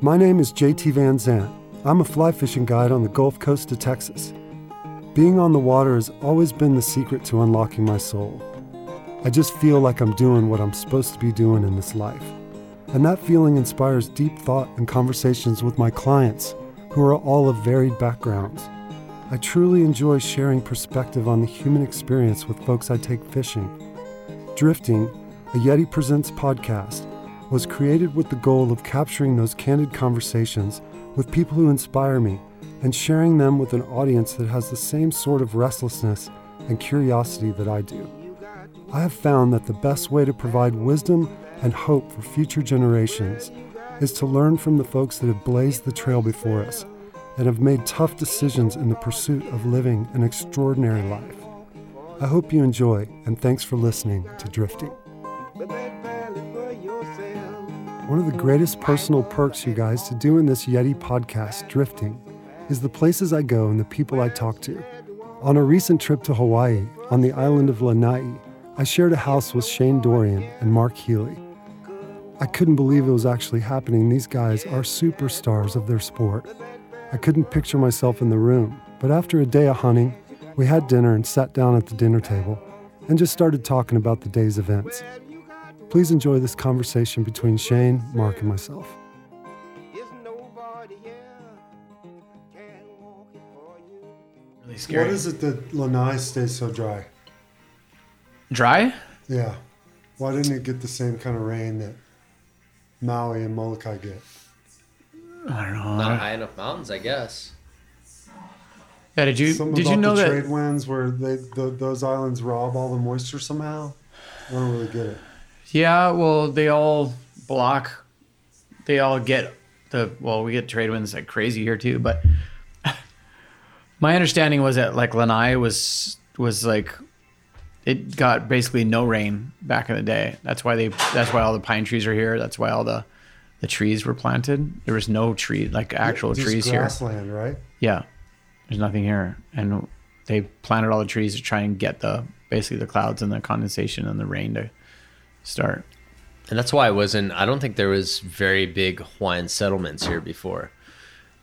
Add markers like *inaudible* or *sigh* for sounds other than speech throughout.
My name is JT Van Zant. I'm a fly fishing guide on the Gulf Coast of Texas. Being on the water has always been the secret to unlocking my soul. I just feel like I'm doing what I'm supposed to be doing in this life. And that feeling inspires deep thought and conversations with my clients, who are all of varied backgrounds. I truly enjoy sharing perspective on the human experience with folks I take fishing. Drifting, a Yeti Presents podcast, was created with the goal of capturing those candid conversations with people who inspire me and sharing them with an audience that has the same sort of restlessness and curiosity that I do. I have found that the best way to provide wisdom and hope for future generations is to learn from the folks that have blazed the trail before us and have made tough decisions in the pursuit of living an extraordinary life. I hope you enjoy, and thanks for listening to Drifting. One of the greatest personal perks, you guys, to doing this Yeti podcast, Drifting, is the places I go and the people I talk to. On a recent trip to Hawaii, on the island of Lanai, I shared a house with Shane Dorian and Mark Healey. I couldn't believe it was actually happening. These guys are superstars of their sport. I couldn't picture myself in the room, but after a day of hunting, we had dinner and sat down at the dinner table and just started talking about the day's events. Please enjoy this conversation between Shane, Mark, and myself. Really scary. What is it that Lanai stays so dry? Dry? Yeah. Why didn't it get the same kind of rain that Maui and Molokai get? I don't know. Not high enough mountains, I guess. Yeah, did you Something did about you know the that? trade winds where they the, those islands rob all the moisture somehow? I don't really get it. Yeah, well, they all block. They all get the well. We get trade winds like crazy here too, but *laughs* my understanding was that like Lanai was was like it got basically no rain back in the day. That's why they. That's why all the pine trees are here. That's why all the the trees were planted. There was no tree like actual Just trees here. grassland, right? Yeah, there's nothing here, and they planted all the trees to try and get the basically the clouds and the condensation and the rain to start. And that's why I wasn't, I don't think there was very big Hawaiian settlements here before.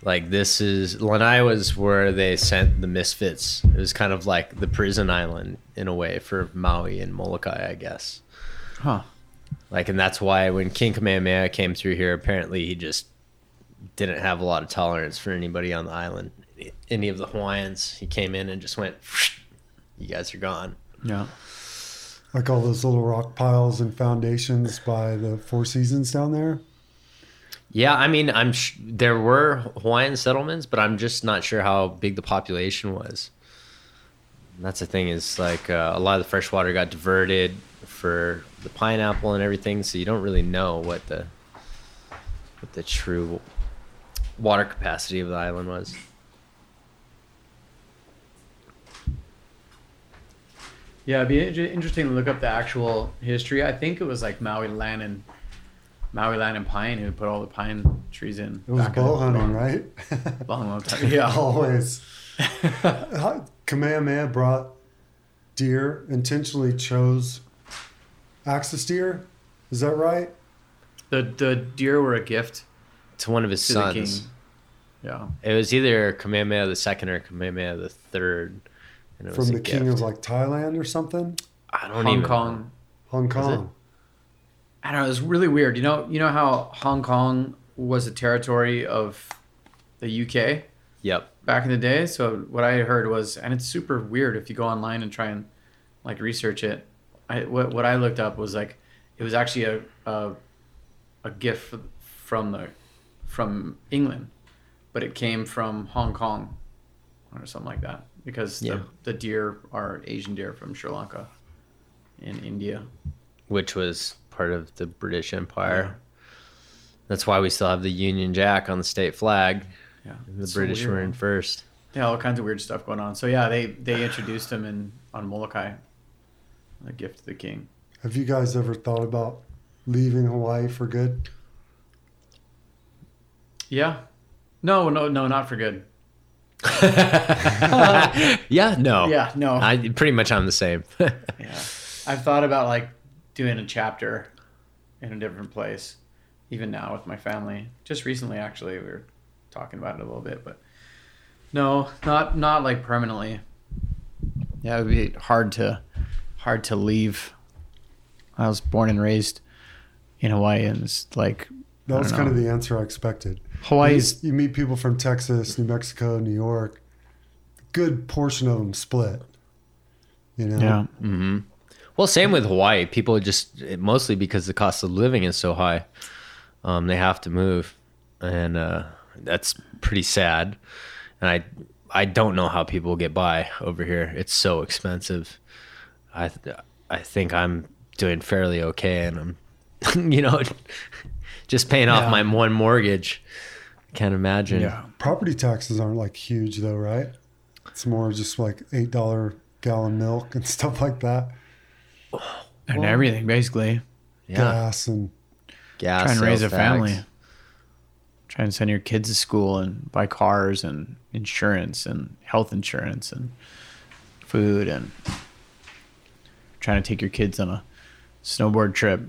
Like this is, Lanai was where they sent the misfits. It was kind of like the prison island in a way for Maui and Molokai, I guess. Huh. Like, and that's why when King Kamehameha came through here, apparently he just didn't have a lot of tolerance for anybody on the island. Any of the Hawaiians, he came in and just went, you guys are gone. Yeah. Like all those little rock piles and foundations by the Four Seasons down there. Yeah, I mean, I'm sh- there were Hawaiian settlements, but I'm just not sure how big the population was. That's the thing is like uh, a lot of the fresh water got diverted for the pineapple and everything, so you don't really know what the what the true water capacity of the island was. Yeah, it'd be interesting to look up the actual history. I think it was like Maui Land and Maui Land and Pine who put all the pine trees in. It was bow hunting, right? *laughs* Long, long time. Yeah. *laughs* Always. *laughs* Kamehameha brought deer, intentionally chose axis deer. Is that right? The the deer were a gift To one of his to the king. sons. Yeah. It was either Kamehameha the second or Kamehameha the third. And it From a the king gift. of like Thailand or something? I don't Hong even Kong. Hong? Kong. I don't know. It was really weird. You know, you know how Hong Kong was a territory of the UK Yep. back in the day. So what I heard was, and it's super weird if you go online and try and like research it. I what what I looked up was like it was actually a a, a gift from the from England, but it came from Hong Kong or something like that because Yeah. the, the deer are Asian deer from Sri Lanka in India. which was part of the British Empire. Yeah. That's why we still have the Union Jack on the state flag. Yeah, The It's so British weird. were in first. Yeah, all kinds of weird stuff going on. So yeah, they they introduced him in on Molokai, a gift to the king. Have you guys ever thought about leaving Hawaii for good? Yeah, no, no, no, not for good. *laughs* yeah, no. Yeah, no. I pretty much I'm the same. *laughs* yeah, I've thought about like doing a chapter in a different place, even now with my family. Just recently, actually, we were talking about it a little bit, but no, not not like permanently. Yeah, it would be hard to hard to leave. I was born and raised in Hawaii, and it's like That was kind of the answer I expected. Hawaii's You, you meet people from Texas, New Mexico, New York. Good portion of them split. You know. yeah. hmm Well, same with Hawaii. People just mostly because the cost of living is so high, um, they have to move, and uh, that's pretty sad. And I, I don't know how people get by over here. It's so expensive. I, I think I'm doing fairly okay, and I'm, *laughs* you know, *laughs* just paying off Yeah. my one mortgage. Can't imagine. Yeah. Property taxes aren't like huge though, right? It's more just like eight dollar gallon milk and *laughs* stuff like that. And Well, everything basically. Yeah. Gas and Gas, Try and raise a sales tax. family. Try and send your kids to school and buy cars and insurance and health insurance and food and trying to take your kids on a snowboard trip.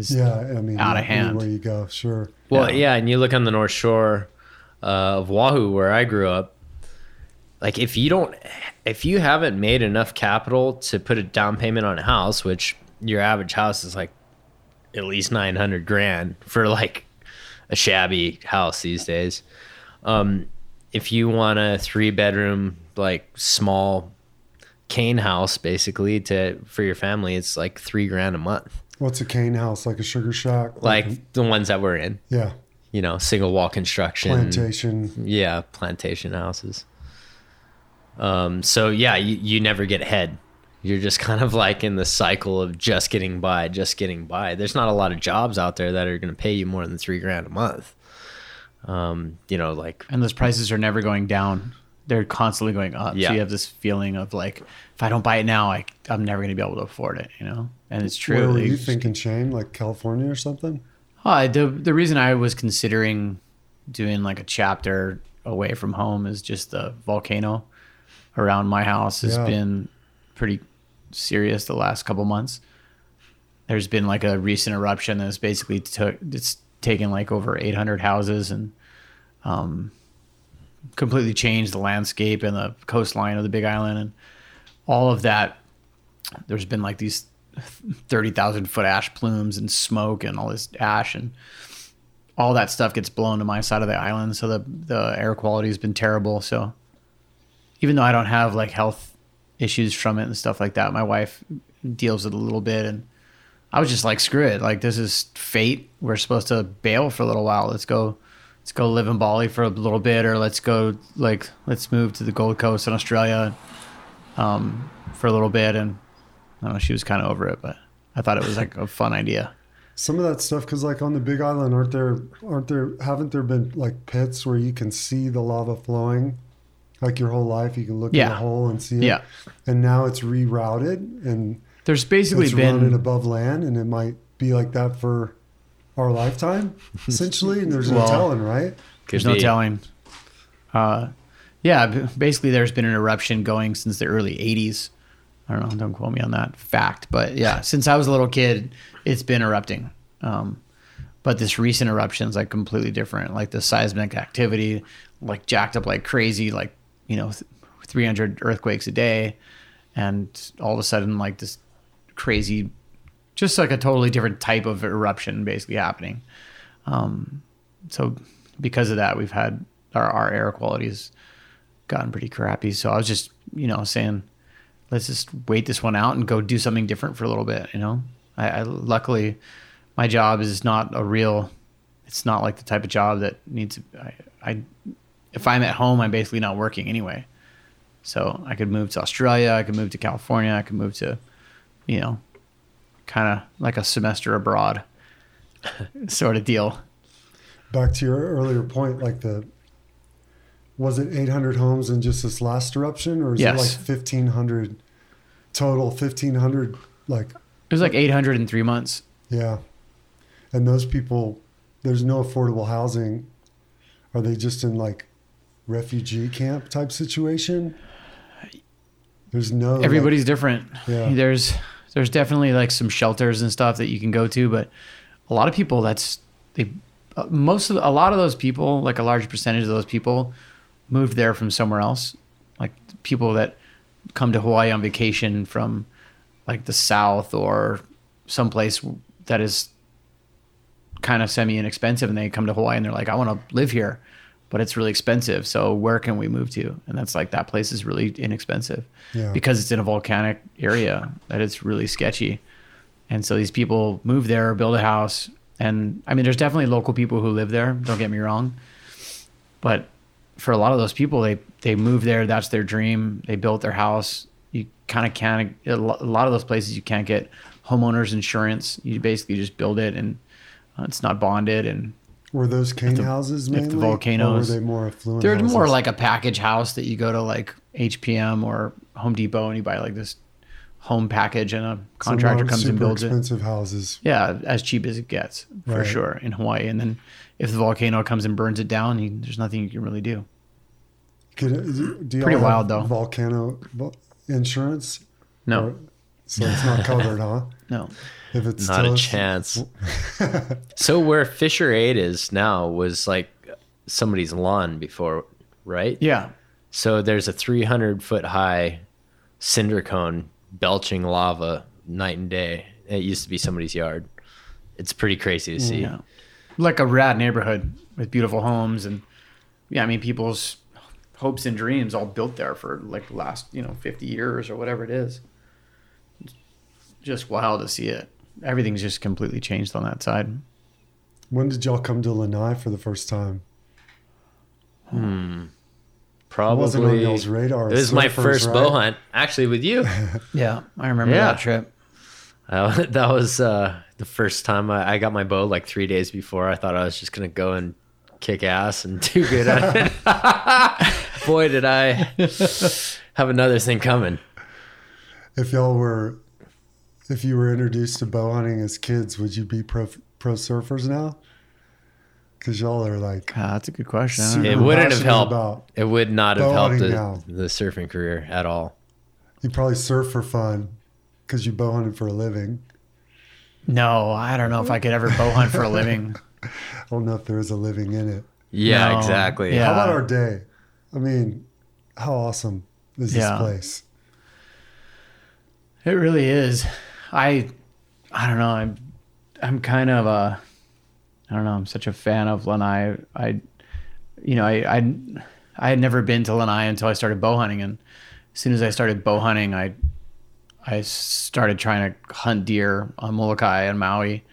Is- yeah, I mean Out of hand. Where you go, sure. Well, Yeah. yeah. and you look on the North Shore uh, of Oahu, where I grew up. Like, if you don't, if you haven't made enough capital to put a down payment on a house, which your average house is like at least nine hundred grand for like a shabby house these days. Um, if you want a three bedroom, like small cane house, basically to for your family, it's like three grand a month. What's a cane house? Like a sugar shack? Like the ones that we're in, yeah, you know, single wall construction. plantation. Yeah, plantation houses. Um, so yeah, you, you never get ahead. You're just kind of like in the cycle of just getting by, just getting by. There's not a lot of jobs out there that are going to pay you more than three grand a month. Um, you know, like And those prices are never going down. They're constantly going up. Yeah. So you have this feeling of like, if I don't buy it now, I, I'm never going to be able to afford it, you know? And it's true. Where were you just- thinking, Shane? Like California or something? Uh, the the reason I was considering doing like a chapter away from home is just the volcano around my house has Yeah. been pretty serious the last couple months. There's been like a recent eruption that's basically took it's taken like over 800 houses and um, completely changed the landscape and the coastline of the Big Island and all of that. There's been like these 30,000 foot ash plumes and smoke and all this ash and all that stuff gets blown to my side of the island. So the, the air quality has been terrible. So even though I don't have like health issues from it and stuff like that, my wife deals with it a little bit. And I was just like, screw it. Like this is fate. We're supposed to bail for a little while. Let's go, let's go live in Bali for a little bit, or let's go like, let's move to the Gold Coast in Australia, um, for a little bit. And I don't know, she was kind of over it, but I thought it was like a *laughs* fun idea. Some of that stuff, because like on the Big Island, aren't there? Aren't there? Haven't there been like pits where you can see the lava flowing? Like your whole life, you can look in Yeah. a hole and see it. Yeah. And now it's rerouted and There's basically it's been above land, and it might be like that for our lifetime, *laughs* essentially. And there's no telling, right? could There's no be. telling. Uh, yeah, basically, there's been an eruption going since the early 80s. I don't know, don't quote me on that fact, but yeah, since I was a little kid, it's been erupting. Um, but this recent eruption is like completely different. Like the seismic activity, like jacked up like crazy, like, you know, th- 300 earthquakes a day. And all of a sudden, like this crazy, just like a totally different type of eruption basically happening. Um, so because of that, we've had our, our air quality has gotten pretty crappy. So I was just, you know, saying, let's just wait this one out and go do something different for a little bit. You know, I, I luckily my job is not a real. It's not like the type of job that needs. To I, I if I'm at home, I'm basically not working anyway. So I could move to Australia. I could move to California. I could move to, you know, kind of like a semester abroad *laughs* sort of deal. Back to your earlier point, like the was it 800 homes in just this last eruption, or is Yes. it like 1500 total? 1500, like It was like 800 in three months. yeah. And those people, there's no affordable housing. Are they just in like refugee camp type situation? There's no like- Everybody's different. Yeah. There's there's definitely like some shelters and stuff that you can go to, but a lot of people that's they uh, most of a lot of those people, like a large percentage of those people, moved there from somewhere else. Like people that come to Hawaii on vacation from like the south or someplace that is kind of semi inexpensive, and they come to Hawaii and they're like, I want to live here, but it's really expensive. So where can we move to? And that's like that place is really inexpensive Yeah. because it's in a volcanic area that it's really sketchy. And so these people move there, build a house, and I mean, there's definitely local people who live there. Don't get me wrong, but for a lot of those people, they they move there. That's their dream. They built their house. You kind of can't. A lot of those places you can't get homeowners insurance. You basically just build it, and uh, it's not bonded. And Were those cane the- houses if the mainly? volcanoes- Or were they more affluent? they're houses? more like a package house that you go to like HPM or Home Depot and you buy like this home package, and a contractor not comes and super builds it. expensive houses. Yeah, as cheap as it gets for Right. sure in Hawaii. And then if the volcano comes and burns it down, you, there's nothing you can really do. Could, do you Pretty wild, though. Volcano insurance? No, Or- so it's not covered, huh? *laughs* no. If it's Not still- a chance. *laughs* so where Fissure Eight is now was like somebody's lawn before, right? Yeah, So there's a 300 foot high cinder cone belching lava night and day. It used to be somebody's yard. It's pretty crazy to see. yeah. Like a rad neighborhood with beautiful homes and yeah, I mean people's hopes and dreams all built there for like the last you know 50 years or whatever it is. It's just wild to see it. Everything's just completely changed on that side. When did y'all come to Lanai for the first time? Probably. It wasn't on y'all's radar. It as was my first right? bow hunt, actually, with you. *laughs* Yeah, I remember Yeah. that trip. Uh, that was uh, the first time I, I got my bow like three days before. I thought I was just gonna go and kick ass and *laughs* do good at it. *laughs* Boy, did I have another thing coming. If y'all were, if you were introduced to bow hunting as kids, would you be pro pro surfers now? Because y'all are like Ah, that's a good question. I don't Super know. It wouldn't have helped. about- It would not have helped the, the surfing career at all. you probably surf for fun because you bow hunted for a living. No, I don't know if I could ever bow hunt for a living. *laughs* I don't know if there is a living in it. Yeah, No. exactly. Yeah. How about our day? I mean, how awesome is Yeah. this place? It really is. I I don't know. I'm I'm kind of a I don't know. I'm such a fan of Lanai. I you know I I I had never been to Lanai until I started bow hunting, and as soon as I started bow hunting, I I started trying to hunt deer on Molokai and Maui,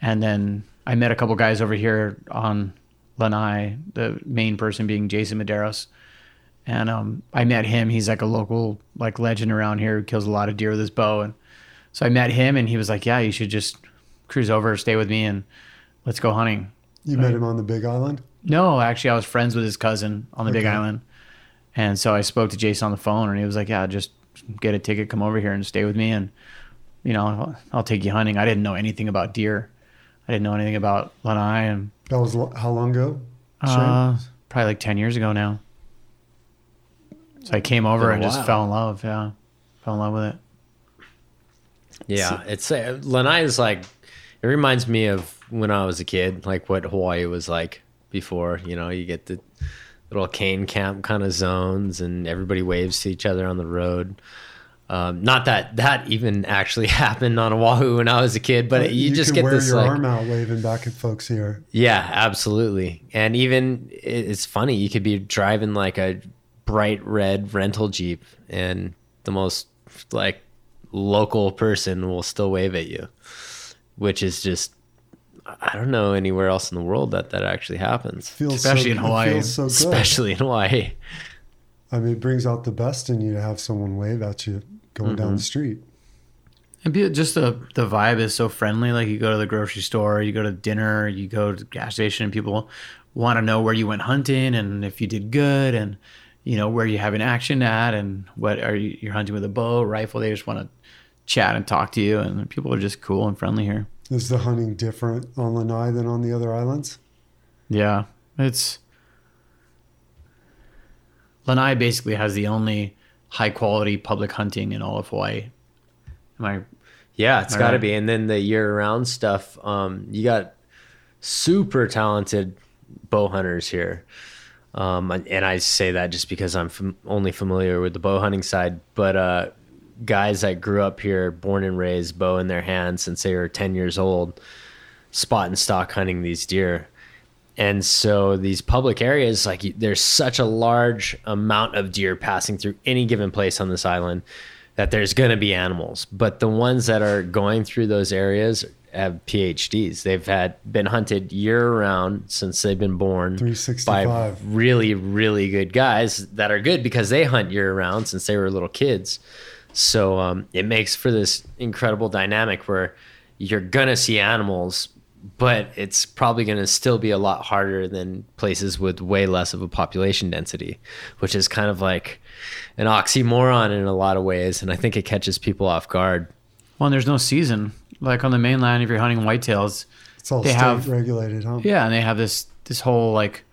and then I met a couple guys over here on Lanai. The main person being Jason Medeiros. And um, I met him. He's like a local like legend around here who kills a lot of deer with his bow. And so I met him, and he was like, "Yeah, you should just cruise over, stay with me, and let's go hunting." You met him on the Big Island. No, actually, I was friends with his cousin on the Big Island, and so I spoke to Jason on the phone, and he was like, "Yeah, just get a ticket, come over here, and stay with me, and you know, I'll, I'll take you hunting." I didn't know anything about deer. I didn't know anything about Lanai, and That was lo- how long ago? Uh, probably like ten years ago now. So I came over Been a and just fell in love. Yeah, fell in love with it. Yeah, it's uh, Lanai is like it reminds me of when I was a kid, like what Hawaii was like before. You know, you get the little cane camp kind of zones, and everybody waves to each other on the road. Um, not that that even actually *laughs* happened on Oahu when I was a kid, but you, just can get wear this your like arm out waving back at folks here. yeah, absolutely. And even it's funny, you could be driving like a bright red rental Jeep and the most like local person will still wave at you, which is just I don't know anywhere else in the world that that actually happens, Feels Especially so, in Hawaii. Feels so good. especially in Hawaii. I mean, it brings out the best in you to have someone wave at you going down mm-hmm. the street. And be- just the the vibe is so friendly. Like you go to the grocery store, you go to dinner, you go to the gas station, and people want to know where you went hunting and if you did good, and you know where you have an action at, and what are you you're hunting with a bow, rifle. They just want to chat and talk to you, and people are just cool and friendly here. Is the hunting different on Lanai than on the other islands? Yeah, it's Lanai basically has the only high quality public hunting in all of Hawaii. Am I Yeah, it's got to right. be. And then the year round stuff, um, you got super talented bow hunters here. Um, and- and I say that just because I'm fam- only familiar with the bow hunting side, but uh, guys that grew up here, born and raised, bow in their hands since they were 10 years old, spot and stock hunting these deer. And so these public areas, like there's such a large amount of deer passing through any given place on this island that there's going to be animals. But the ones that are going through those areas have PhDs. They've had been hunted year round since they've been born by really, really good guys that are good because they hunt year round since they were little kids. So um, it makes for this incredible dynamic where you're gonna see animals, but it's probably gonna still be a lot harder than places with way less of a population density, which is kind of like an oxymoron in a lot of ways, and I think it catches people off guard. Well, and there's no season. Like on the mainland, if you're hunting whitetails, It's all They state have- regulated, huh? yeah, and they have this this whole like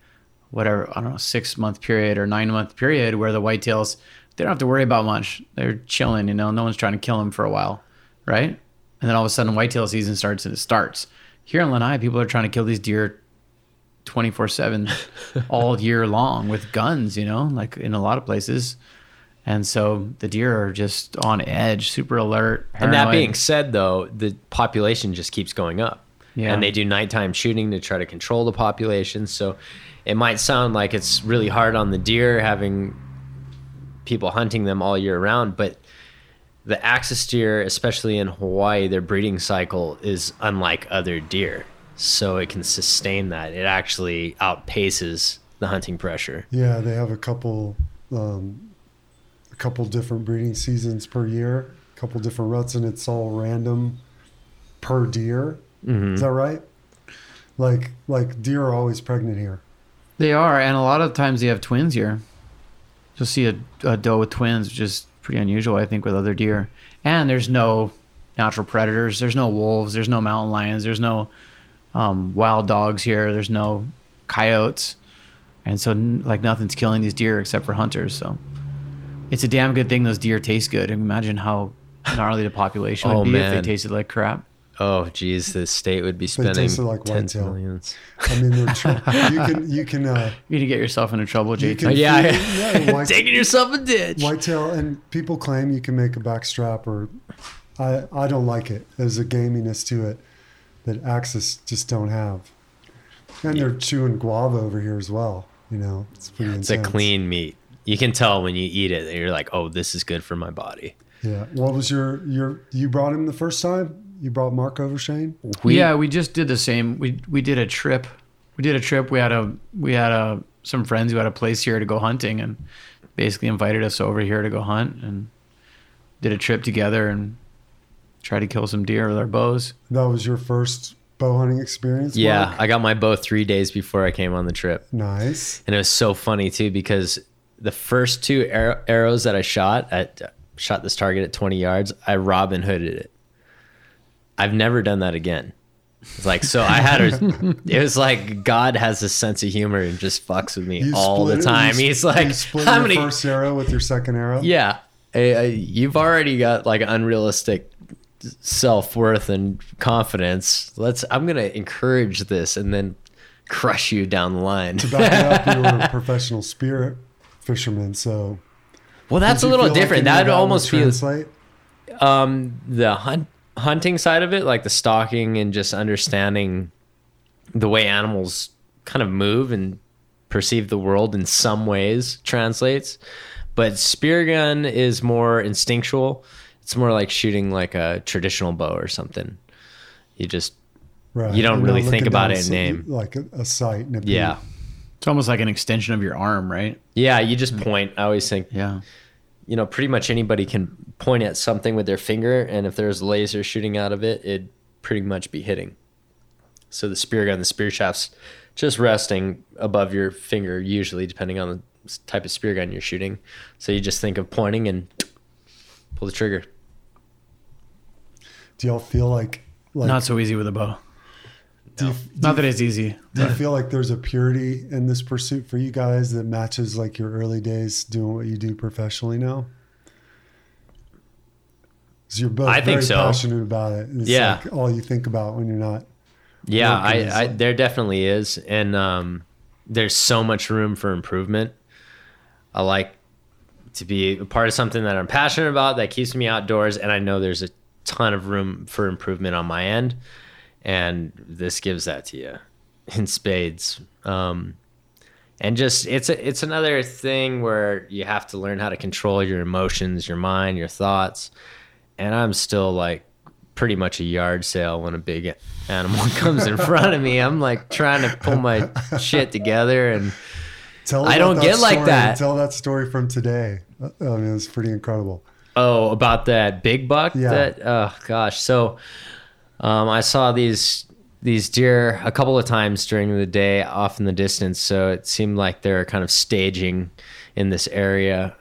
whatever I don't know six month period or nine month period where the whitetails they don't have to worry about much. They're chilling, you know. No one's trying to kill them for a while, right? And then all of a sudden, whitetail season starts and it starts. Here in Lanai, people are trying to kill these deer twenty four seven *laughs* all year long with guns, you know, like in a lot of places. And so the deer are just on edge, super alert. And that being said, though, the population just keeps going up. Yeah. And they do nighttime shooting to try to control the population. So it might sound like it's really hard on the deer having people hunting them all year round, but the axis deer, especially in Hawaii, their breeding cycle is unlike other deer. So it can sustain that. It actually outpaces the hunting pressure. Yeah, they have a couple, um, a couple different breeding seasons per year, a couple different ruts, and it's all random per deer. Mm-hmm. Is that right? Like, like deer are always pregnant here. They are, and a lot of times they have twins here. You'll see a, a doe with twins, which is pretty unusual, I think, with other deer. And there's no natural predators. There's no wolves. There's no mountain lions. There's no um, wild dogs here. There's no coyotes, and so like nothing's killing these deer except for hunters. So it's a damn good thing those deer taste good. And imagine how gnarly the population would Oh, be if they tasted like crap. Oh, geez, the state would be spending like tens of whitetail. millions. I mean, they're tr- *laughs* you can, you can, uh, You need to get yourself into trouble, you JT. can, Yeah, feed- yeah, white, *laughs* Taking yourself a ditch. whitetail, and people claim you can make a backstrap, or I, I don't like it. There's a gaminess to it that Axis just don't have, and they're chewing guava over here as well. You know, it's pretty It's a clean meat. You can tell when you eat it that you're like, oh, this is good for my body. Yeah. What was your your? You brought him the first time. You brought Mark over Shane. We, yeah, we just did the same. We we did a trip. We did a trip. We had a we had a some friends who had a place here to go hunting and basically invited us over here to go hunt and did a trip together and tried to kill some deer with our bows. That was your first bow hunting experience. Yeah, Mark? I got my bow three days before I came on the trip. Nice. And it was so funny too because the first two arrows that I shot at shot this target at 20 yards, I Robin Hooded it. I've never done that again. It's like so I had a, it was like God has a sense of humor and just fucks with me You all the split it- time. you He's like, split how many? first arrow with your second arrow. Yeah, Eh, eh, you've already got like unrealistic self worth and confidence. Let's. I'm gonna encourage this and then crush you down the line. To back it up, you were a *laughs* professional spear fisherman, so Well, that's a little different. That would would almost be translate. um the hunt hunting side of it, like the stalking and just understanding the way animals kind of move and perceive the world in some ways translates. But spear gun is more instinctual. It's more like shooting like a traditional bow or something. You just Right. You don't You're really think about it in name. like a, a sight. And a yeah. It's almost like an extension of your arm, right? Yeah, you just point. I always think Yeah. You know, pretty much anybody can point at something with their finger, and if there's a laser shooting out of it, it'd pretty much be hitting. So the spear gun, the spear shaft's just resting above your finger, usually, depending on the type of spear gun you're shooting. So you just think of pointing and pull the trigger. Do y'all feel like like Not so easy with a bow. Do, you, Not that it's easy. do you feel like there's a purity in this pursuit for you guys that matches like your early days doing what you do professionally now? Because you're both I think very so. passionate about it. It's Yeah. like all you think about when you're not Yeah, I, Working I there definitely is, and um, there's so much room for improvement. I like to be a part of something that I'm passionate about that keeps me outdoors, and I know there's a ton of room for improvement on my end, and this gives that to you in spades. Um, and just it's a, it's another thing where you have to learn how to control your emotions, your mind, your thoughts, and I'm still like pretty much a yard sale when a big animal *laughs* comes in front of me. I'm like trying to pull my shit together and Tell I don't get like that. Tell that story from today. I mean, it's pretty incredible. oh about that big buck Yeah. that oh gosh. So um, I saw these these deer a couple of times during the day off in the distance. So it seemed like they're kind of staging in this area.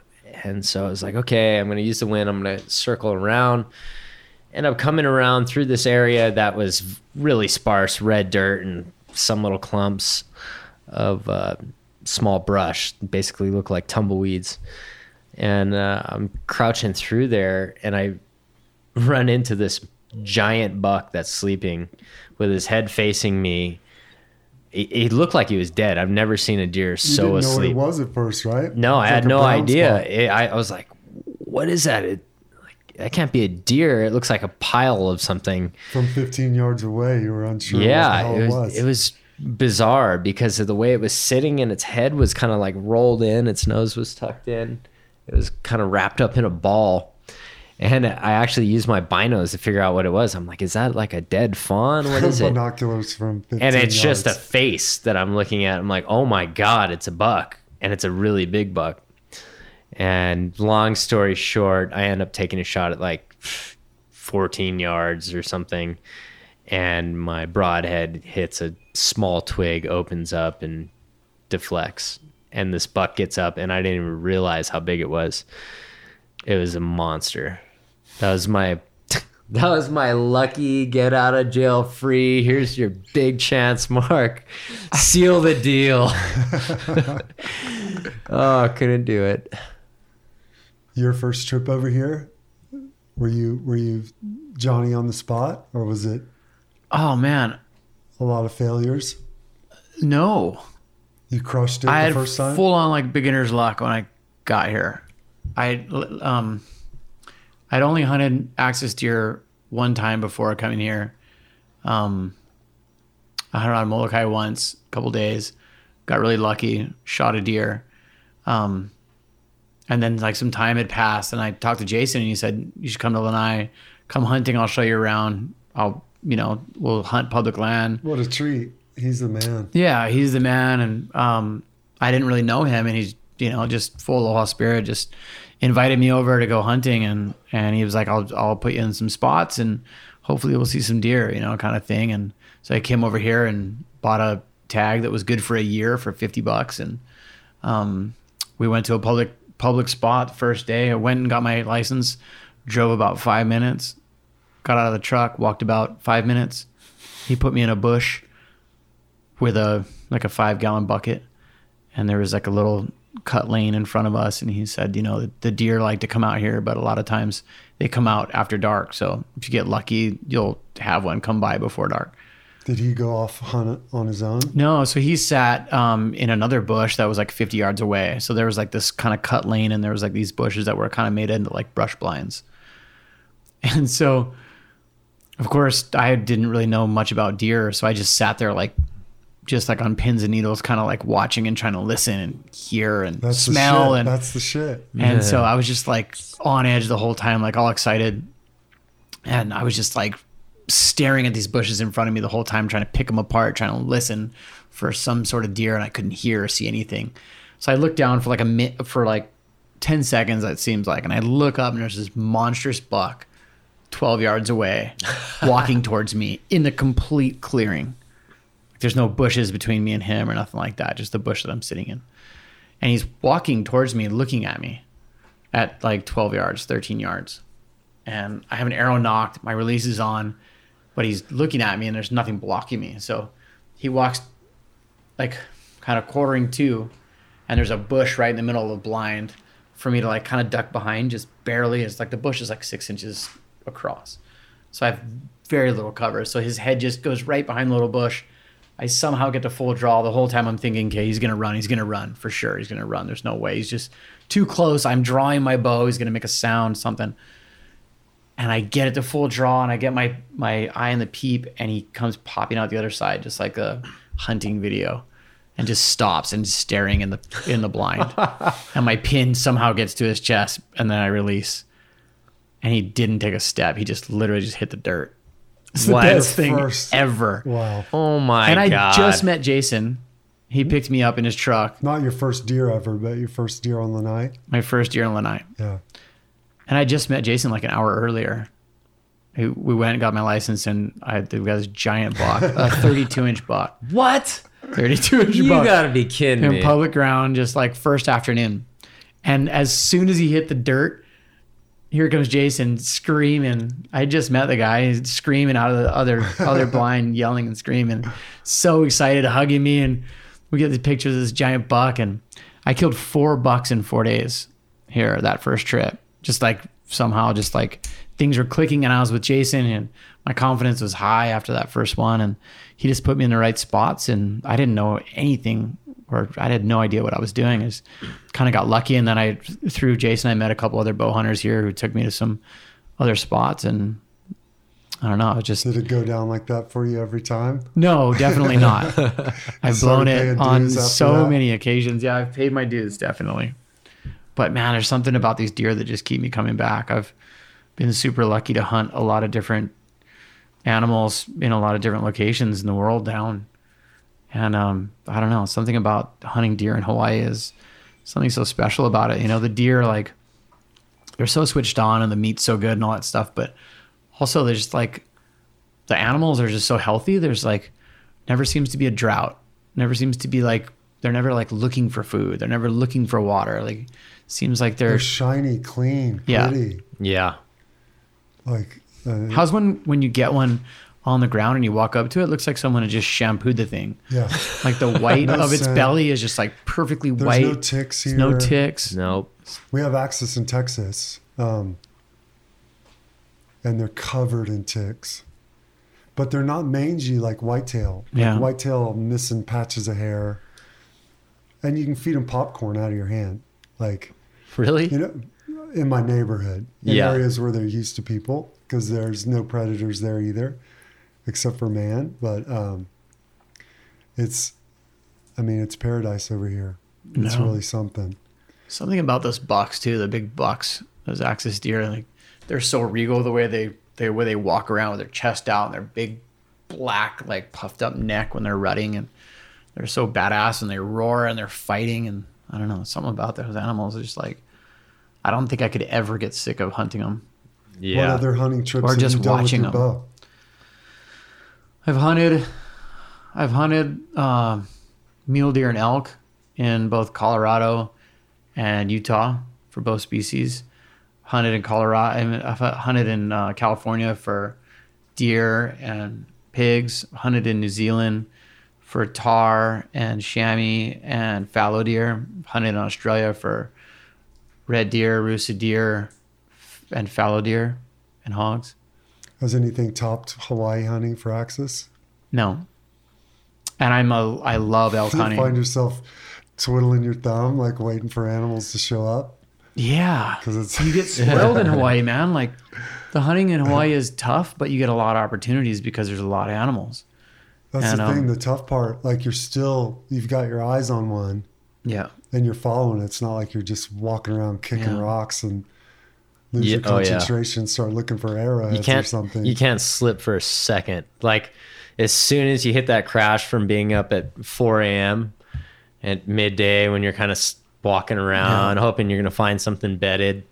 And so I was like, okay, I'm going to use the wind. I'm going to circle around. End up coming around through this area that was really sparse red dirt and some little clumps of uh, small brush, basically look like tumbleweeds. And uh, I'm crouching through there, and I *laughs* run into this giant buck that's sleeping with his head facing me. He, he looked like he was dead. I've never seen a deer You so didn't know asleep. what it was at first, right? No, I had like a no idea. It, I, I was like, "What is that? It, like, that can't be a deer. It looks like a pile of something." From 15 yards away, you were unsure yeah, what the hell it was. it was bizarre because of the way it was sitting, and its head was kind of like rolled in. Its nose was tucked in. It was kind of wrapped up in a ball. And I actually used my binos to figure out what it was. I'm like, "Is that like a dead fawn? What is *laughs* it?" Binoculars from 15 and it's just a face that I'm looking at. I'm like, oh my god, it's a buck, and it's a really big buck. And long story short, I end up taking a shot at like 14 yards or something, and my broadhead hits a small twig, opens up, and deflects. And this buck gets up, and I didn't even realize how big it was. It was a monster. That was my *laughs* that was my lucky get out of jail free. Here's your big chance, Mark. Seal the deal. *laughs* oh, couldn't do it. Your first trip over here, were you were you Johnny on the spot, or was it Oh man, a lot of failures? no. You crushed it I the had first time. full on like beginner's luck when I got here. I um, I'd only hunted axis deer one time before coming here. Um, I hunted on Molokai once, a couple days, got really lucky, shot a deer. Um, and then like some time had passed, and I talked to Jason, and he said you should come to Lanai, come hunting. I'll show you around. I'll you know we'll hunt public land. what a treat! He's the man. Yeah, he's the man, and um, I didn't really know him, and he's you know just full of all Spirit. Just invited me over to go hunting, and and he was like, "I'll I'll put you in some spots, and hopefully we'll see some deer," you know, kind of thing. And so I came over here and bought a tag that was good for a year for fifty bucks, and um, we went to a public public spot first day. I went and got my license, drove about five minutes, got out of the truck, walked about five minutes. He put me in a bush with a like a five gallon bucket and there was like a little cut lane in front of us and he said you know the, the deer like to come out here but a lot of times they come out after dark. So if you get lucky you'll have one come by before dark. Did he go off hunt on his own? no so he sat um, in another bush that was like 50 yards away. So there was like this kind of cut lane and there was like these bushes that were kind of made into like brush blinds. *laughs* And so of course i didn't really know much about deer so i just sat there like just like on pins and needles kind of like watching and trying to listen and hear and That's smell and That's the shit. and so I was just like on edge the whole time, like all excited. And I was just like staring at these bushes in front of me the whole time, trying to pick them apart, trying to listen for some sort of deer, and I couldn't hear or see anything. So I looked down for like a minute, for like 10 seconds, it seems like, and I look up and there's this monstrous buck 12 yards away walking *laughs* towards me in the complete clearing. There's no bushes between me and him or nothing like that, just the bush that I'm sitting in. And he's walking towards me, looking at me at like 12 yards, 13 yards. And I have an arrow nocked, my release is on, but he's looking at me and there's nothing blocking me. So he walks like kind of quartering to, and there's a bush right in the middle of the blind for me to like kind of duck behind just barely. It's like the bush is like six inches across. So I have very little cover. So his head just goes right behind the little bush. I somehow get to full draw. The whole time I'm thinking, okay, he's gonna run. He's gonna run for sure. He's gonna run. There's no way. He's just too close. I'm drawing my bow. He's gonna make a sound, something. And I get it to full draw, and I get my my eye in the peep, and he comes popping out the other side, just like a hunting video, and just stops and staring in the in the blind. *laughs* and my pin somehow gets to his chest, and then I release, and he didn't take a step. He just literally just hit the dirt. It's the What? best thing First- ever. Wow. Oh my god. And I god! just met Jason. He picked me up in his truck. Not your first deer ever, but your first deer on Lanai. My first year in Lanai. Yeah. And I just met Jason like an hour earlier. We we went and got my license, and I we got this giant buck, a *laughs* 32 inch buck, what? 32 inch You buck gotta be kidding in me! public ground, just like first afternoon. And as soon as he hit the dirt, here comes Jason screaming. I just met the guy screaming out of the other other *laughs* blind, yelling and screaming, so excited, hugging me, and we get the pictures of this giant buck. And I killed four bucks in four days here that first trip. Just like somehow, just like things were clicking, and I was with Jason, and my confidence was high after that first one, and he just put me in the right spots, and I didn't know anything or I had no idea what I was doing. I just kind of got lucky, and then I through Jason, I met a couple other bow hunters here who took me to some other spots, and I don't know, it just Did it go down like that for you every time? no, definitely *laughs* not. I've blown it on so that? many occasions. Yeah, I've paid my dues definitely. But man, there's something about these deer that just keep me coming back. I've been super lucky to hunt a lot of different animals in a lot of different locations in the world down. And um, I don't know, something about hunting deer in Hawaii is something so special about it. You know, the deer like they're so switched on and the meat's so good and all that stuff, but also they're just like the animals are just so healthy. There's like never seems to be a drought. Never seems to be like they're never like looking for food. They're never looking for water. Like seems like they're They're shiny, clean, Yeah. pretty. yeah, Like uh, how's when when you get one on the ground and you walk up to it, it looks like someone had just shampooed the thing. yeah. Like the white *laughs* No of its scent. belly is just like perfectly There's white. no ticks There's here. no ticks. nope. We have axis in Texas, um, and they're covered in ticks, but they're not mangy like whitetail. Like Yeah. whitetail missing patches of hair, and you can feed them popcorn out of your hand, like Really? you know, in my neighborhood, in Yeah. areas where they're used to people, because there's no predators there either, except for man. But um, it's, I mean, it's paradise over here. It's really something. Something about those bucks too, the big bucks, those axis deer, like they're so regal the way they they way they walk around with their chest out and their big black like puffed up neck when they're rutting and they're so badass and they roar and they're fighting and I don't know something about those animals is just like I don't think I could ever get sick of hunting them. Yeah. What Yeah. other hunting trips Or just watching with your them. bow? I've hunted, I've hunted uh, mule deer and elk in both Colorado and Utah for both species. Hunted in Colorado, I mean, I've hunted in uh, California for deer and pigs. Hunted in New Zealand for tahr and chamois and fallow deer. Hunted in Australia for red deer, rusa deer, and fallow deer and hogs. Has anything topped Hawaii hunting for axis? No. And I'm a I love elk Do you hunting. find yourself twiddling your thumb, like waiting for animals to show up? yeah. Because it's You get *laughs* spoiled in Hawaii, man. Like the hunting in Hawaii is tough, but you get a lot of opportunities because there's a lot of animals. that's and, the um, thing. The tough part, like you're still, you've got your eyes on one, Yeah. and you're following. it. It's not like you're just walking around kicking Yeah. rocks and lose Yeah, your oh, yeah. concentration, start looking for arrowheads you or can't something. you can't slip for a second like as soon as you hit that crash from being up at 4 a.m at midday when you're kind of walking around hoping you're going to find something bedded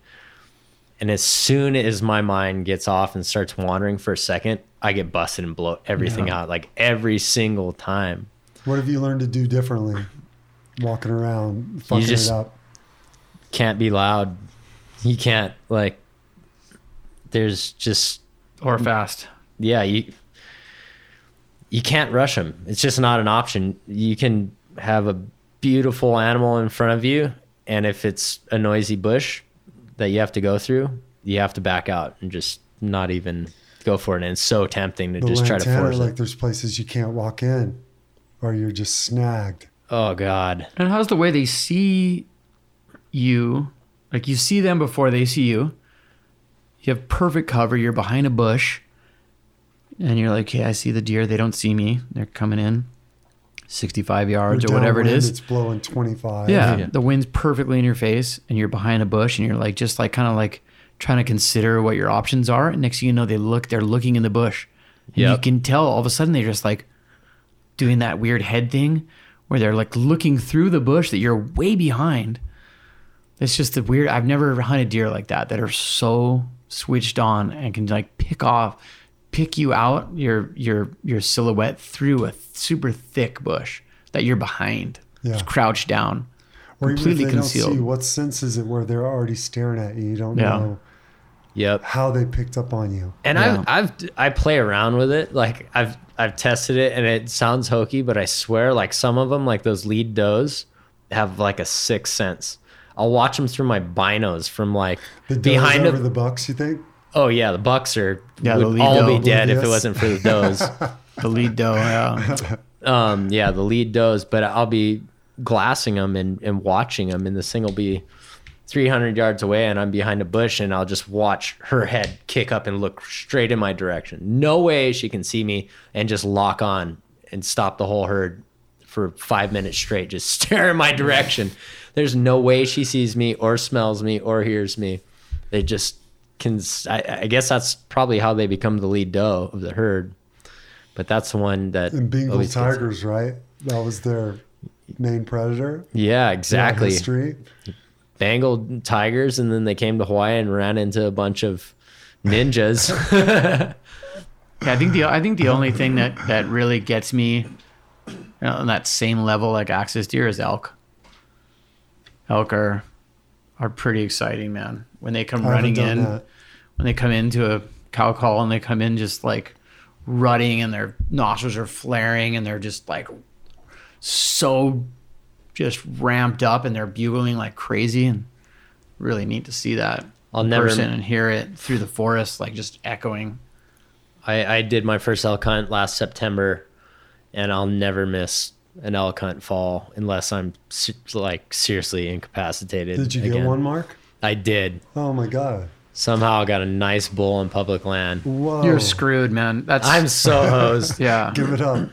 and as soon as my mind gets off and starts wandering for a second i get busted and blow everything Yeah. out like every single time What have you learned to do differently? Walking around, fucking just- it up. can't be loud you can't like there's just Or fast. yeah you you can't rush them it's just not an option you can have a beautiful animal in front of you and if it's a noisy bush that you have to go through you have to back out and just not even go for it. And it's so tempting to The just try to Lantana, force like it. there's places you can't walk in, or you're just snagged. Oh God. And how's the way they see you? Like you see them before they see you. You have perfect cover. You're behind a bush, and you're like, "Hey, I see the deer. They don't see me. They're coming in, 65 yards or whatever it downwind. It's blowing 25. Yeah, Yeah. the wind's perfectly in your face, and you're behind a bush, and you're like just like kind of like trying to consider what your options are. And next thing you know, they look, they're looking in the bush, and you can tell all of a sudden they're just like doing that weird head thing where they're like looking through the bush that you're way behind. It's just a weird. I've never hunted deer like that that are so switched on and can like pick off, pick you out your your your silhouette through a super thick bush that you're behind, Yeah. just crouched down or even if completely they concealed. don't see you, what sense is it where they're already staring at you? You don't Yeah. know Yep. how they picked up on you. And Yeah. I've I've I play around with it. Like I've I've tested it, and it sounds hokey, but I swear, like some of them, like those lead does, have like a sixth sense. I'll watch them through my binos from like The behind over a, the bucks, you think? Oh yeah, the bucks are Yeah, the would lead all doe. be dead if it wasn't for the does. *laughs* The lead doe, yeah. *laughs* um, yeah, the lead does, but I'll be glassing them and, and watching them, and this thing will be 300 yards away, and I'm behind a bush, and I'll just watch her head kick up and look straight in my direction. No way she can see me and just lock on and stop the whole herd for five minutes straight, just *laughs* stare in my direction. There's no way she sees me or smells me or hears me. They just can. I, I guess that's probably how they become the lead doe of the herd. But that's the one that And Bengal tigers, right? That was their main predator. Yeah, exactly. History. Bengal tigers, and then they came to Hawaii and ran into a bunch of ninjas. *laughs* Yeah, I think the I think the only thing that that really gets me you know, on that same level like axis deer is elk. Elk are are pretty exciting, man. When they come I running in, that. when they come into a cow call and they come in just like rutting and their nostrils are flaring and they're just like so just ramped up and they're bugling like crazy and really neat to see that I'll never- person and hear it through the forest like just echoing. I, I did my first elk hunt last September, and I'll never miss an elk hunt fall unless I'm like seriously incapacitated. Did you get one, Mark? I did. Oh my god! Somehow I got a nice bull on public land. Whoa! You're screwed, man. That's I'm so *laughs* hosed. yeah. Give it up.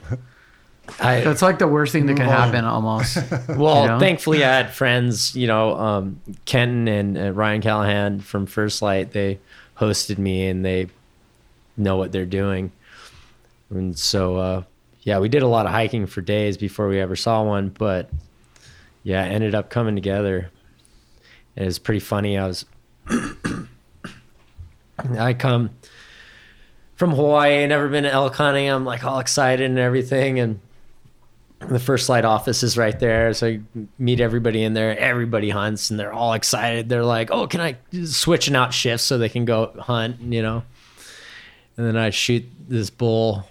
I, That's like the worst thing that can on. happen almost. *laughs* Well, You know? thankfully, I had friends, you know, um, Kenton and uh, Ryan Callahan from First Lite. They hosted me and they know what they're doing. And so, uh, yeah, we did a lot of hiking for days before we ever saw one. But yeah, ended up coming together. It was pretty funny. I was, *coughs* I come from Hawaii, never been to elk hunting. I'm like all excited and everything. And the First Lite office is right there so you meet everybody in there everybody hunts and they're all excited they're like oh can i switching out shifts so they can go hunt you know and then i shoot this bull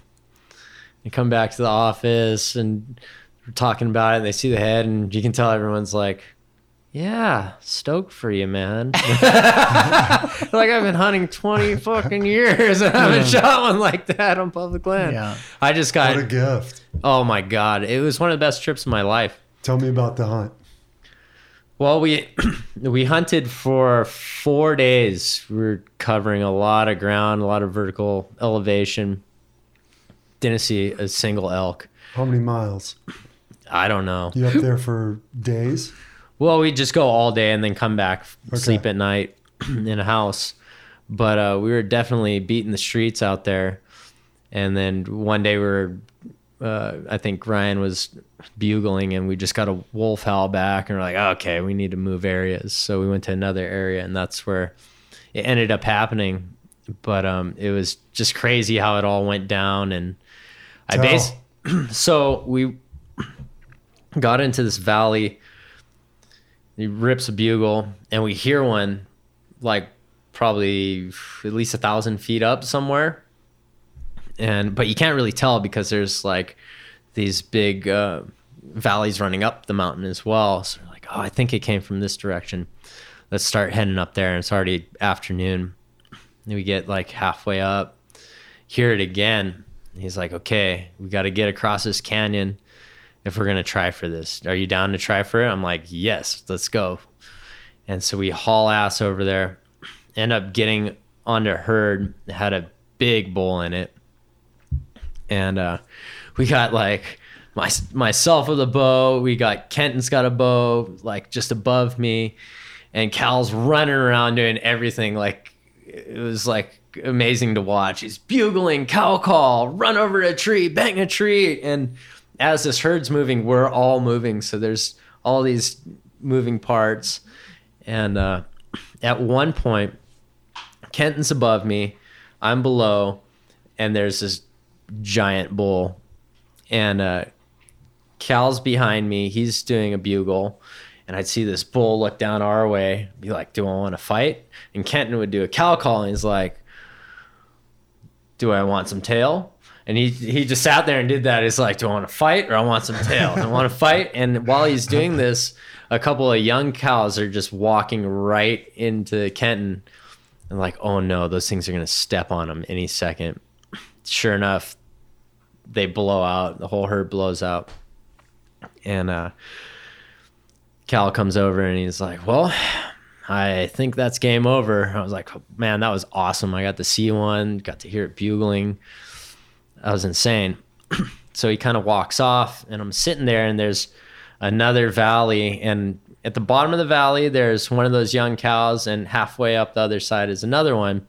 and come back to the office and we're talking about it and they see the head and you can tell everyone's like yeah stoked for you man *laughs* like i've been hunting 20 fucking years and i haven't shot one like that on public land Yeah. i just got What a gift! Oh my god, it was one of the best trips of my life. Tell me about the hunt. Well, we *clears throat* we hunted for 4 days. We were covering a lot of ground, a lot of vertical elevation. Didn't see a single elk. How many miles? I don't know. You up there for days? Well, we just go all day and then come back, Okay. sleep at night *clears throat* in a house. But uh, we were definitely beating the streets out there. And then one day we were, uh, I think Ryan was bugling and we just got a wolf howl back and we're like, okay, we need to move areas. So we went to another area and that's where it ended up happening. But um, it was just crazy how it all went down. And I base *clears throat* so we got into this valley. He rips a bugle and we hear one like probably at least a thousand feet up somewhere. And but you can't really tell because there's like these big uh, valleys running up the mountain as well. So we're like oh i think it came from this direction. Let's start heading up there and it's already afternoon. And we get like halfway up. Hear it again. He's like, okay, we got to get across this canyon if we're going to try for this. Are you down to try for it? I'm like, yes, let's go. And so we haul ass over there, end up getting onto herd, had a big bull in it. And uh, we got like my, myself with a bow. We got Kenton's got a bow, like just above me. And Cal's running around doing everything. Like it was like amazing to watch. He's bugling, cow call, run over a tree, bang a tree. And as this herd's moving, we're all moving. So there's all these moving parts. And uh, at one point, Kenton's above me, I'm below, and there's this giant bull. And uh, Cal's behind me. He's doing a bugle. And I'd see this bull look down our way, be like, Do I want to fight? And Kenton would do a cow call, and he's like, Do I want some tail? And he, he just sat there and did that. He's like, Do I want to fight or I want some tail? I want to *laughs* fight. And while he's doing this, a couple of young cows are just walking right into Kenton. And like, oh no, those things are going to step on him any second. Sure enough, they blow out. The whole herd blows out. And uh, Cal comes over and he's like, well, I think that's game over. I was like, man, that was awesome. I got to see one, got to hear it bugling. That was insane. *clears throat* so he kind of walks off, and I'm sitting there, and there's another valley. And at the bottom of the valley, there's one of those young cows, and halfway up the other side is another one.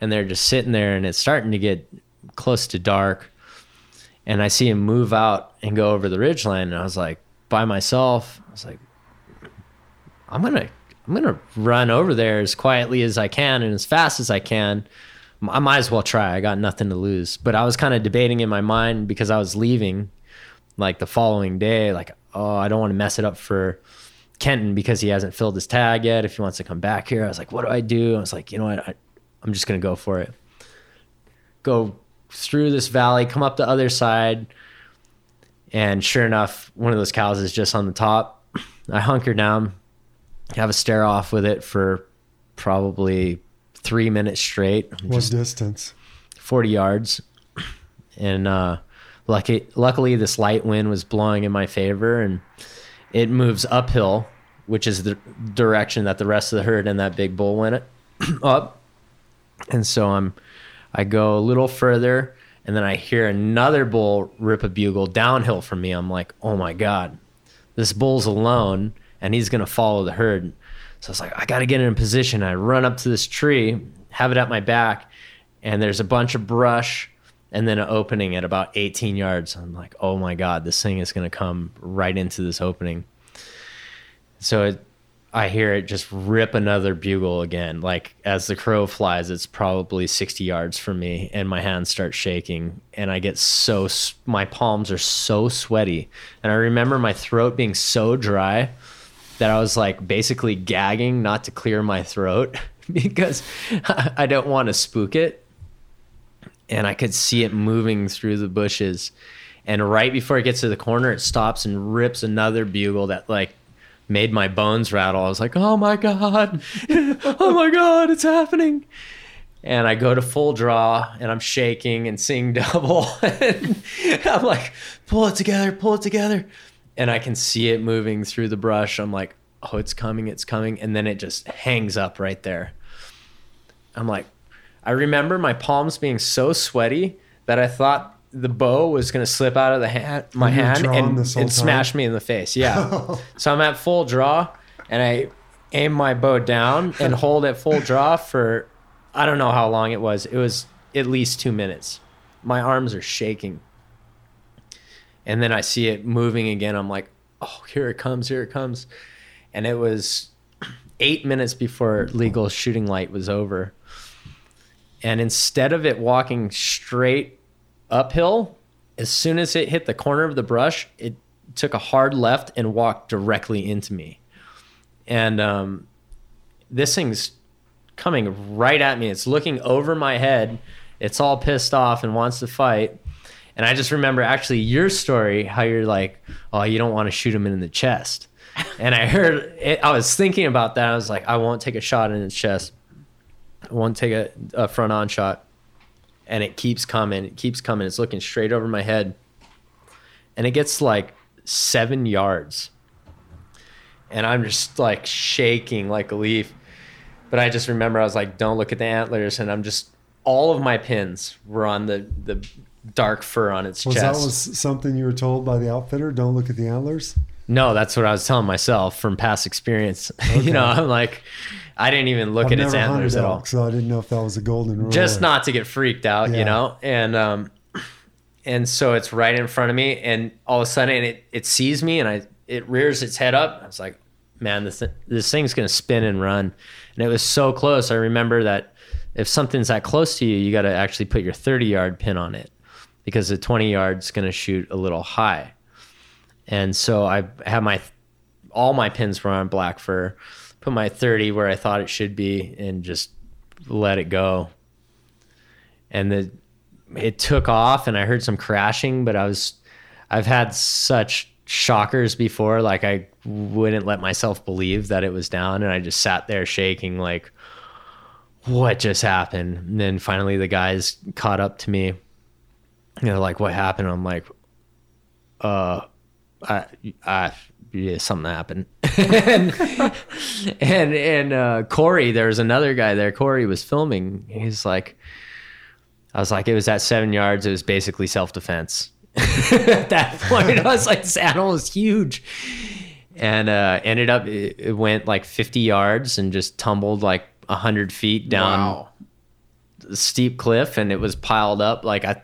And they're just sitting there, and it's starting to get close to dark. And I see him move out and go over the ridgeline, and I was like, by myself, I was like, I'm gonna I'm gonna run over there as quietly as I can and as fast as I can. I might as well try. I got nothing to lose. But I was kind of debating in my mind because I was leaving like the following day, like, oh, I don't want to mess it up for Kenton because he hasn't filled his tag yet. If he wants to come back here, I was like, what do I do? I was like, you know what? I, I'm just gonna go for it. Go through this valley, come up the other side, and sure enough, one of those cows is just on the top. *clears throat* I hunker down, have a stare off with it for probably three minutes straight. What distance? 40 yards. And uh, lucky, luckily, this light wind was blowing in my favor and it moves uphill, which is the direction that the rest of the herd and that big bull went *clears throat* up. And so I'm, I go a little further and then I hear another bull rip a bugle downhill from me. I'm like, oh my God, this bull's alone and he's to follow the herd. So I was like, I got to get in a position. I run up to this tree, have it at my back, and there's a bunch of brush and then an opening at about 18 yards. I'm like, oh my God, this thing is to come right into this opening. So it, I hear it just rip another bugle again. Like as the crow flies, it's probably 60 yards from me, and my hands start shaking. And I get so, my palms are so sweaty. And I remember my throat being so dry that I was like basically gagging not to clear my throat *laughs* because I don't want to spook it. And I could see it moving through the bushes. And right before it gets to the corner, it stops and rips another bugle that like made my bones rattle. I was like, oh my God, *laughs* oh my God, it's happening. And I go to full draw and I'm shaking and seeing double. *laughs* and I'm like, pull it together, pull it together and I can see it moving through the brush. I'm like, oh, it's coming, it's coming. And then it just hangs up right there. I'm like, I remember my palms being so sweaty that I thought the bow was going to slip out of the hand, my hand and, and smash me in the face. Yeah. *laughs* so I'm at full draw and I aim my bow down and hold it full draw for, I don't know how long it was. It was at least two minutes. My arms are shaking and then I see it moving again. I'm like, oh, here it comes, here it comes. And it was eight minutes before legal shooting light was over. And instead of it walking straight uphill, as soon as it hit the corner of the brush, it took a hard left and walked directly into me. And um, this thing's coming right at me. It's looking over my head. It's all pissed off and wants to fight. And I just remember actually your story, how you're like, oh, you don't want to shoot him in the chest. And I heard, it, I was thinking about that. I was like, I won't take a shot in his chest. I won't take a, a front on shot. and it keeps coming, it keeps coming. It's looking straight over my head, and it gets like seven yards, and I'm just like shaking like a leaf. But I just remember I was like, "Don't look at the antlers," and I'm just all of my pins were on the the dark fur on its chest. Was chest. that was something you were told by the outfitter? Don't look at the antlers. No, that's what I was telling myself from past experience. *laughs* you know, I'm like, I didn't even look I've at its antlers at elk, all. so I didn't know if that was a golden rule. Just or- not to get freaked out, Yeah. you know? And um *clears throat* and so it's right in front of me and all of a sudden it it sees me and I it rears its head up. I was like, man, this this thing's going to spin and run. And it was so close. I remember that if something's that close to you, you got to actually put your 30 yard pin on it because the 20 yard's going to shoot a little high. And so I had my all my pins were on black fur, put my 30 where I thought it should be, and just let it go. And the it took off, and I heard some crashing, but I was I've had such shockers before, like I wouldn't let myself believe that it was down, and I just sat there shaking, like what just happened. And then finally, the guys caught up to me. You know, like what happened? I'm like, uh, I, I, yeah, something happened. *laughs* and and and uh, Corey, there was another guy there. Corey was filming. He's like, I was like, it was at seven yards. It was basically self defense. *laughs* at that point, I was like, this animal is huge. And uh, ended up, it, it went like 50 yards and just tumbled like 100 feet down Wow. a steep cliff and it was piled up like i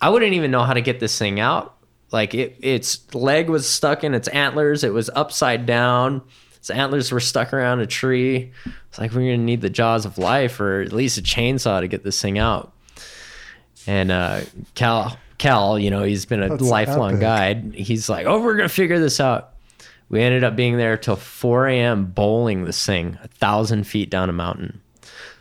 i wouldn't even know how to get this thing out. Like it its leg was stuck in its antlers. It was upside down. Its antlers were stuck around a tree. It's like we're gonna need the jaws of life or at least a chainsaw to get this thing out. And uh cal cal you know he's been a That's lifelong epic. guide. He's like oh we're gonna figure this out. We ended up being there till 4 a.m bowling this thing a thousand feet down a mountain.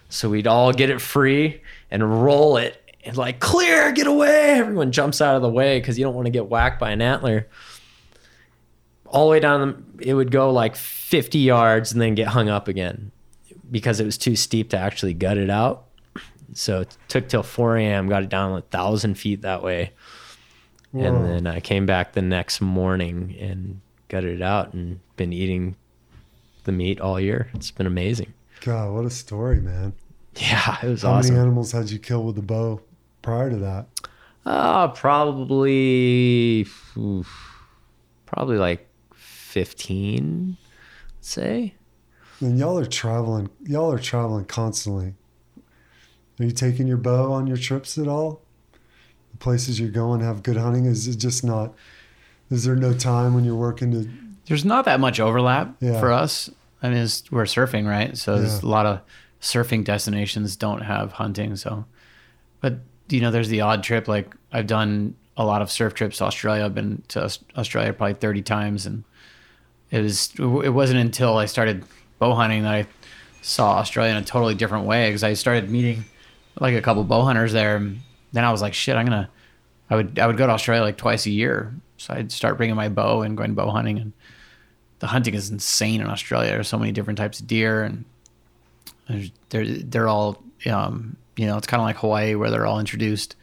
So we'd all get it free and roll it and like clear, get away. Everyone jumps out of the way because you don't want to get whacked by an antler. All the way down, the, it would go like 50 yards and then get hung up again because it was too steep to actually gut it out. So it took till 4 a.m. Got it down a thousand feet that way, Whoa. and then I came back the next morning and gutted it out and been eating the meat all year. It's been amazing. God, what a story, man. Yeah, it was How awesome. How many animals had you kill with the bow prior to that? Uh, probably, oof, probably like 15, let's say. And y'all are traveling. Y'all are traveling constantly. Are you taking your bow on your trips at all? The places you're going have good hunting. Is it just not? Is there no time when you're working to? There's not that much overlap Yeah. for us. I mean, it's, we're surfing, right? So there's Yeah. a lot of surfing destinations don't have hunting. So, but you know, there's the odd trip. Like I've done a lot of surf trips to Australia. I've been to Australia probably 30 times, and it was it wasn't until I started bow hunting that I saw Australia in a totally different way because I started meeting like a couple bow hunters there. And then I was like, shit, I'm gonna. I would I would go to Australia like twice a year, so I'd start bringing my bow and going bow hunting, and the hunting is insane in Australia. There's so many different types of deer, and they're they're all um, you know it's kind of like Hawaii where they're all introduced,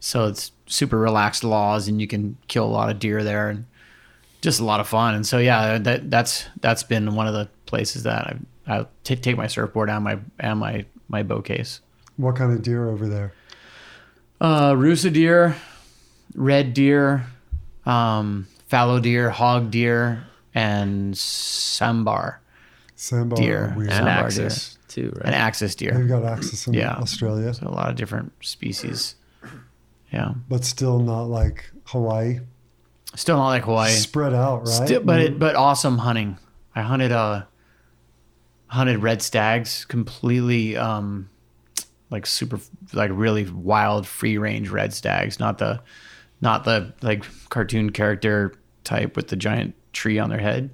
so it's super relaxed laws, and you can kill a lot of deer there, and just a lot of fun. And so yeah, that that's that's been one of the places that I I t- take my surfboard and my and my my bow case. What kind of deer over there? Uh, Rusa deer, red deer, um, fallow deer, hog deer, and sambar Sambar Deer. Weird. And Sambar axis too, right? and axis They've deer. got axis in Yeah. Australia, So a lot of different species. Yeah, but still not like Hawaii. still not like Hawaii. Spread out, right? Still, but it, but awesome hunting. I hunted uh hunted red stags completely um like super like really wild free range red stags, not the not the like cartoon character type with the giant tree on their head,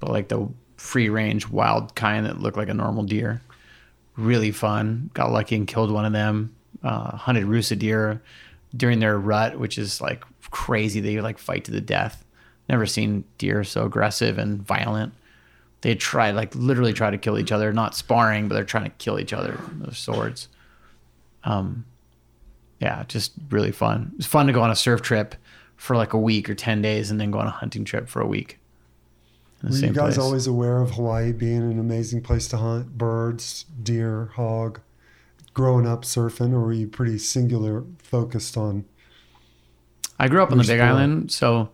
but like the free range wild kind that look like a normal deer. Really fun. Got lucky and killed one of them. Uh, hunted rusa deer during their rut, which is like crazy. They like fight to the death. Never seen deer so aggressive and violent. They try like literally try to kill each other, not sparring, but they're trying to kill each other with swords. Um, yeah, just really fun. It's fun to go on a surf trip for like a week or ten days, and then go on a hunting trip for a week. Were you guys place. always aware of Hawaii being an amazing place to hunt birds, deer, hog? Growing up surfing, or were you pretty singular focused on? I grew up on the Big sport. Island, so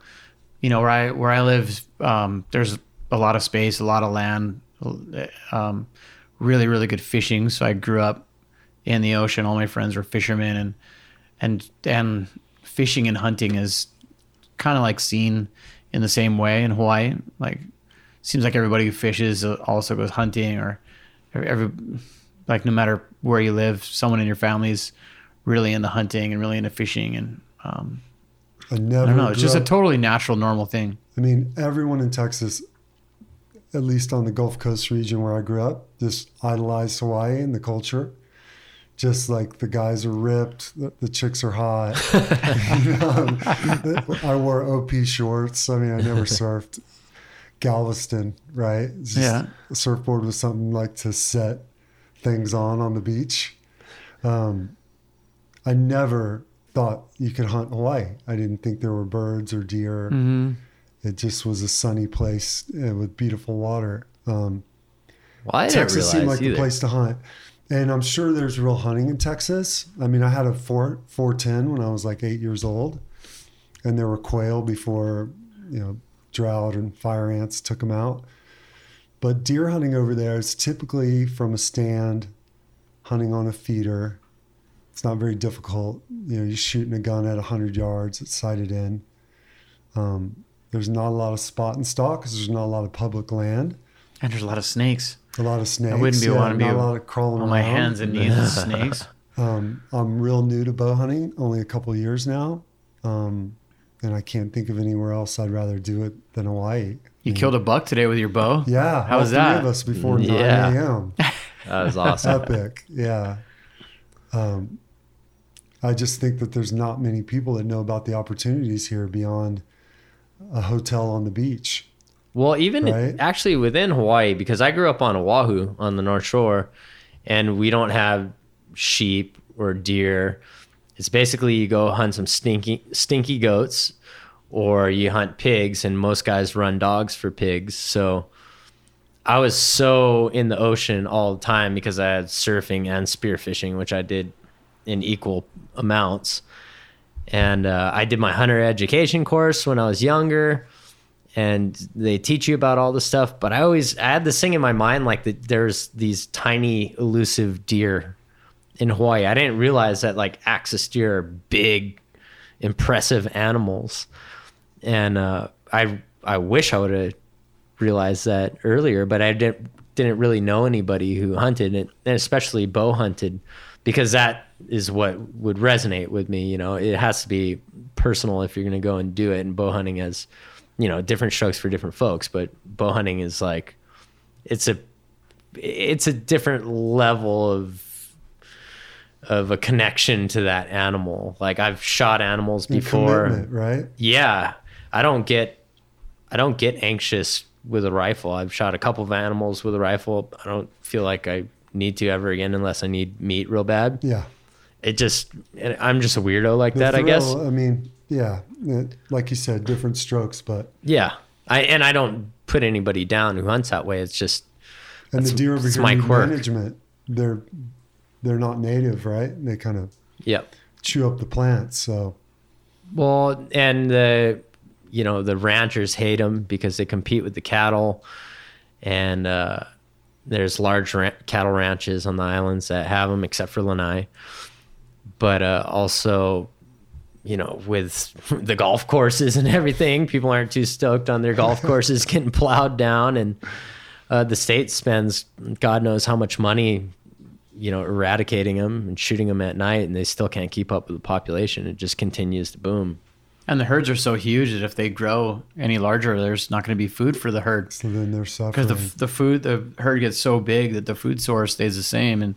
you know where I where I live. Um, there's a lot of space, a lot of land, um, really really good fishing. So I grew up in the ocean. All my friends were fishermen, and and and fishing and hunting is kind of like seen in the same way in Hawaii. Like seems like everybody who fishes also goes hunting, or every like no matter where you live, someone in your family is really into hunting and really into fishing and. Um, I never. I don't know. It's just a totally natural, normal thing. I mean, everyone in Texas, at least on the Gulf Coast region where I grew up, just idolized Hawaii and the culture. Just like the guys are ripped, the, the chicks are hot. *laughs* *laughs* You know, I wore OP shorts. I mean, I never surfed Galveston, right? Just- Yeah. A surfboard was something like to set things on on the beach. Um, I never thought you could hunt Hawaii. I didn't think there were birds or deer. Mm-hmm. It just was a sunny place uh, with beautiful water. Um, Well, Texas seemed like either. the place to hunt. And I'm sure there's real hunting in Texas. I mean, I had a four, 410 when I was like eight years old, and there were quail before, you know, drought and fire ants took them out. But deer hunting over there is typically from a stand, hunting on a feeder. It's not very difficult. You know, you're shooting a gun at 100 yards, it's sighted in. Um, there's not a lot of spot and stalk because there's not a lot of public land. And there's a lot of snakes. A lot of snakes. I wouldn't be yeah, wanting to be a lot of crawling On my around. hands and knees with snakes. *laughs* Um, I'm real new to bow hunting, only a couple of years now, um, and I can't think of anywhere else I'd rather do it than Hawaii. You killed a buck today with your bow. Yeah, How all was three that? of us before 9 Yeah. a.m. *laughs* *laughs* That was awesome. Epic, yeah. Um, I just think that there's not many people that know about the opportunities here beyond a hotel on the beach. Well, even Right? actually within Hawaii, because I grew up on Oahu on the North Shore, and we don't have sheep or deer. It's basically you go hunt some stinky stinky goats, or you hunt pigs, and most guys run dogs for pigs. So I was so in the ocean all the time because I had surfing and spearfishing, which I did in equal amounts. And uh, I did my hunter education course when I was younger and they teach you about all this stuff. But I always I had this thing in my mind like that there's these tiny elusive deer in Hawaii. I didn't realize that like axis deer are big, impressive animals, and uh, I I wish I would have realized that earlier, but I didn't didn't really know anybody who hunted it, and especially bow hunted, because that is what would resonate with me. You know, it has to be personal if you're going to go and do it, and bow hunting has, you know, different strokes for different folks, but bow hunting is like, it's a, it's a different level of of a connection to that animal. Like I've shot animals before right? yeah i don't get i don't get anxious with a rifle i've shot a couple of animals with a rifle i don't feel like i need to ever again unless i need meat real bad Yeah. it just i'm just a weirdo like The that i guess I mean, yeah, like you said, different strokes, but yeah i and i don't put anybody down who hunts that way it's just and the deer over here my quirk. management. They're they're not native, right? And They kind of yep chew up the plants. So Well, and the you know the ranchers hate them because they compete with the cattle, and uh, there's large ran- cattle ranches on the islands that have them, except for Lanai. But uh, also, you know, with *laughs* the golf courses and everything, people aren't too stoked on their golf *laughs* courses getting plowed down, and uh, the state spends God knows how much money you know, eradicating them and shooting them at night, and they still can't keep up with the population. It just continues to boom. And the herds are so huge that if they grow any larger, there's not going to be food for the herd so then they're suffering. because the the food the herd gets so big that the food source stays the same and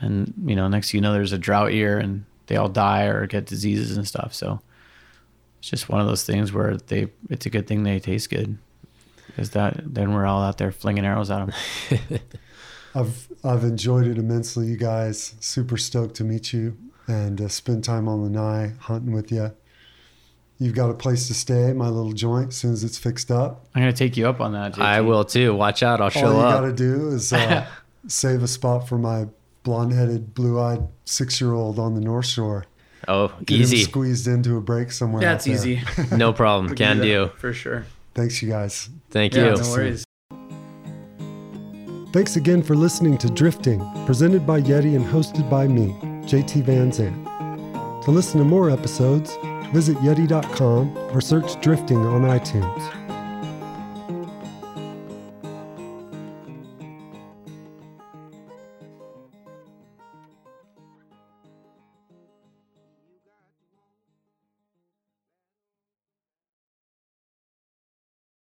and you know next you know there's a drought year and they all die or get diseases and stuff. So it's just one of those things where they it's a good thing they taste good because that then we're all out there flinging arrows at them. *laughs* I've I've enjoyed it immensely, you guys. Super stoked to meet you. and uh, spend time on the Lanai hunting with you. You've got a place to stay, my little joint, as soon as it's fixed up. I'm gonna take you up on that. JT. I will too. Watch out. I'll show up. All show you up. got to do is uh, *laughs* save a spot for my blonde-headed, blue-eyed six-year-old on the North Shore. Oh, Get him easy. squeezed into a break somewhere. That's out there. easy. No problem. *laughs* Can do. for sure. Thanks, you guys. Thank Yeah, you. no worries. Thanks again for listening to Drifting, presented by Yeti and hosted by me, JT Van Zandt. To listen to more episodes, visit Yeti.com or search Drifting on iTunes.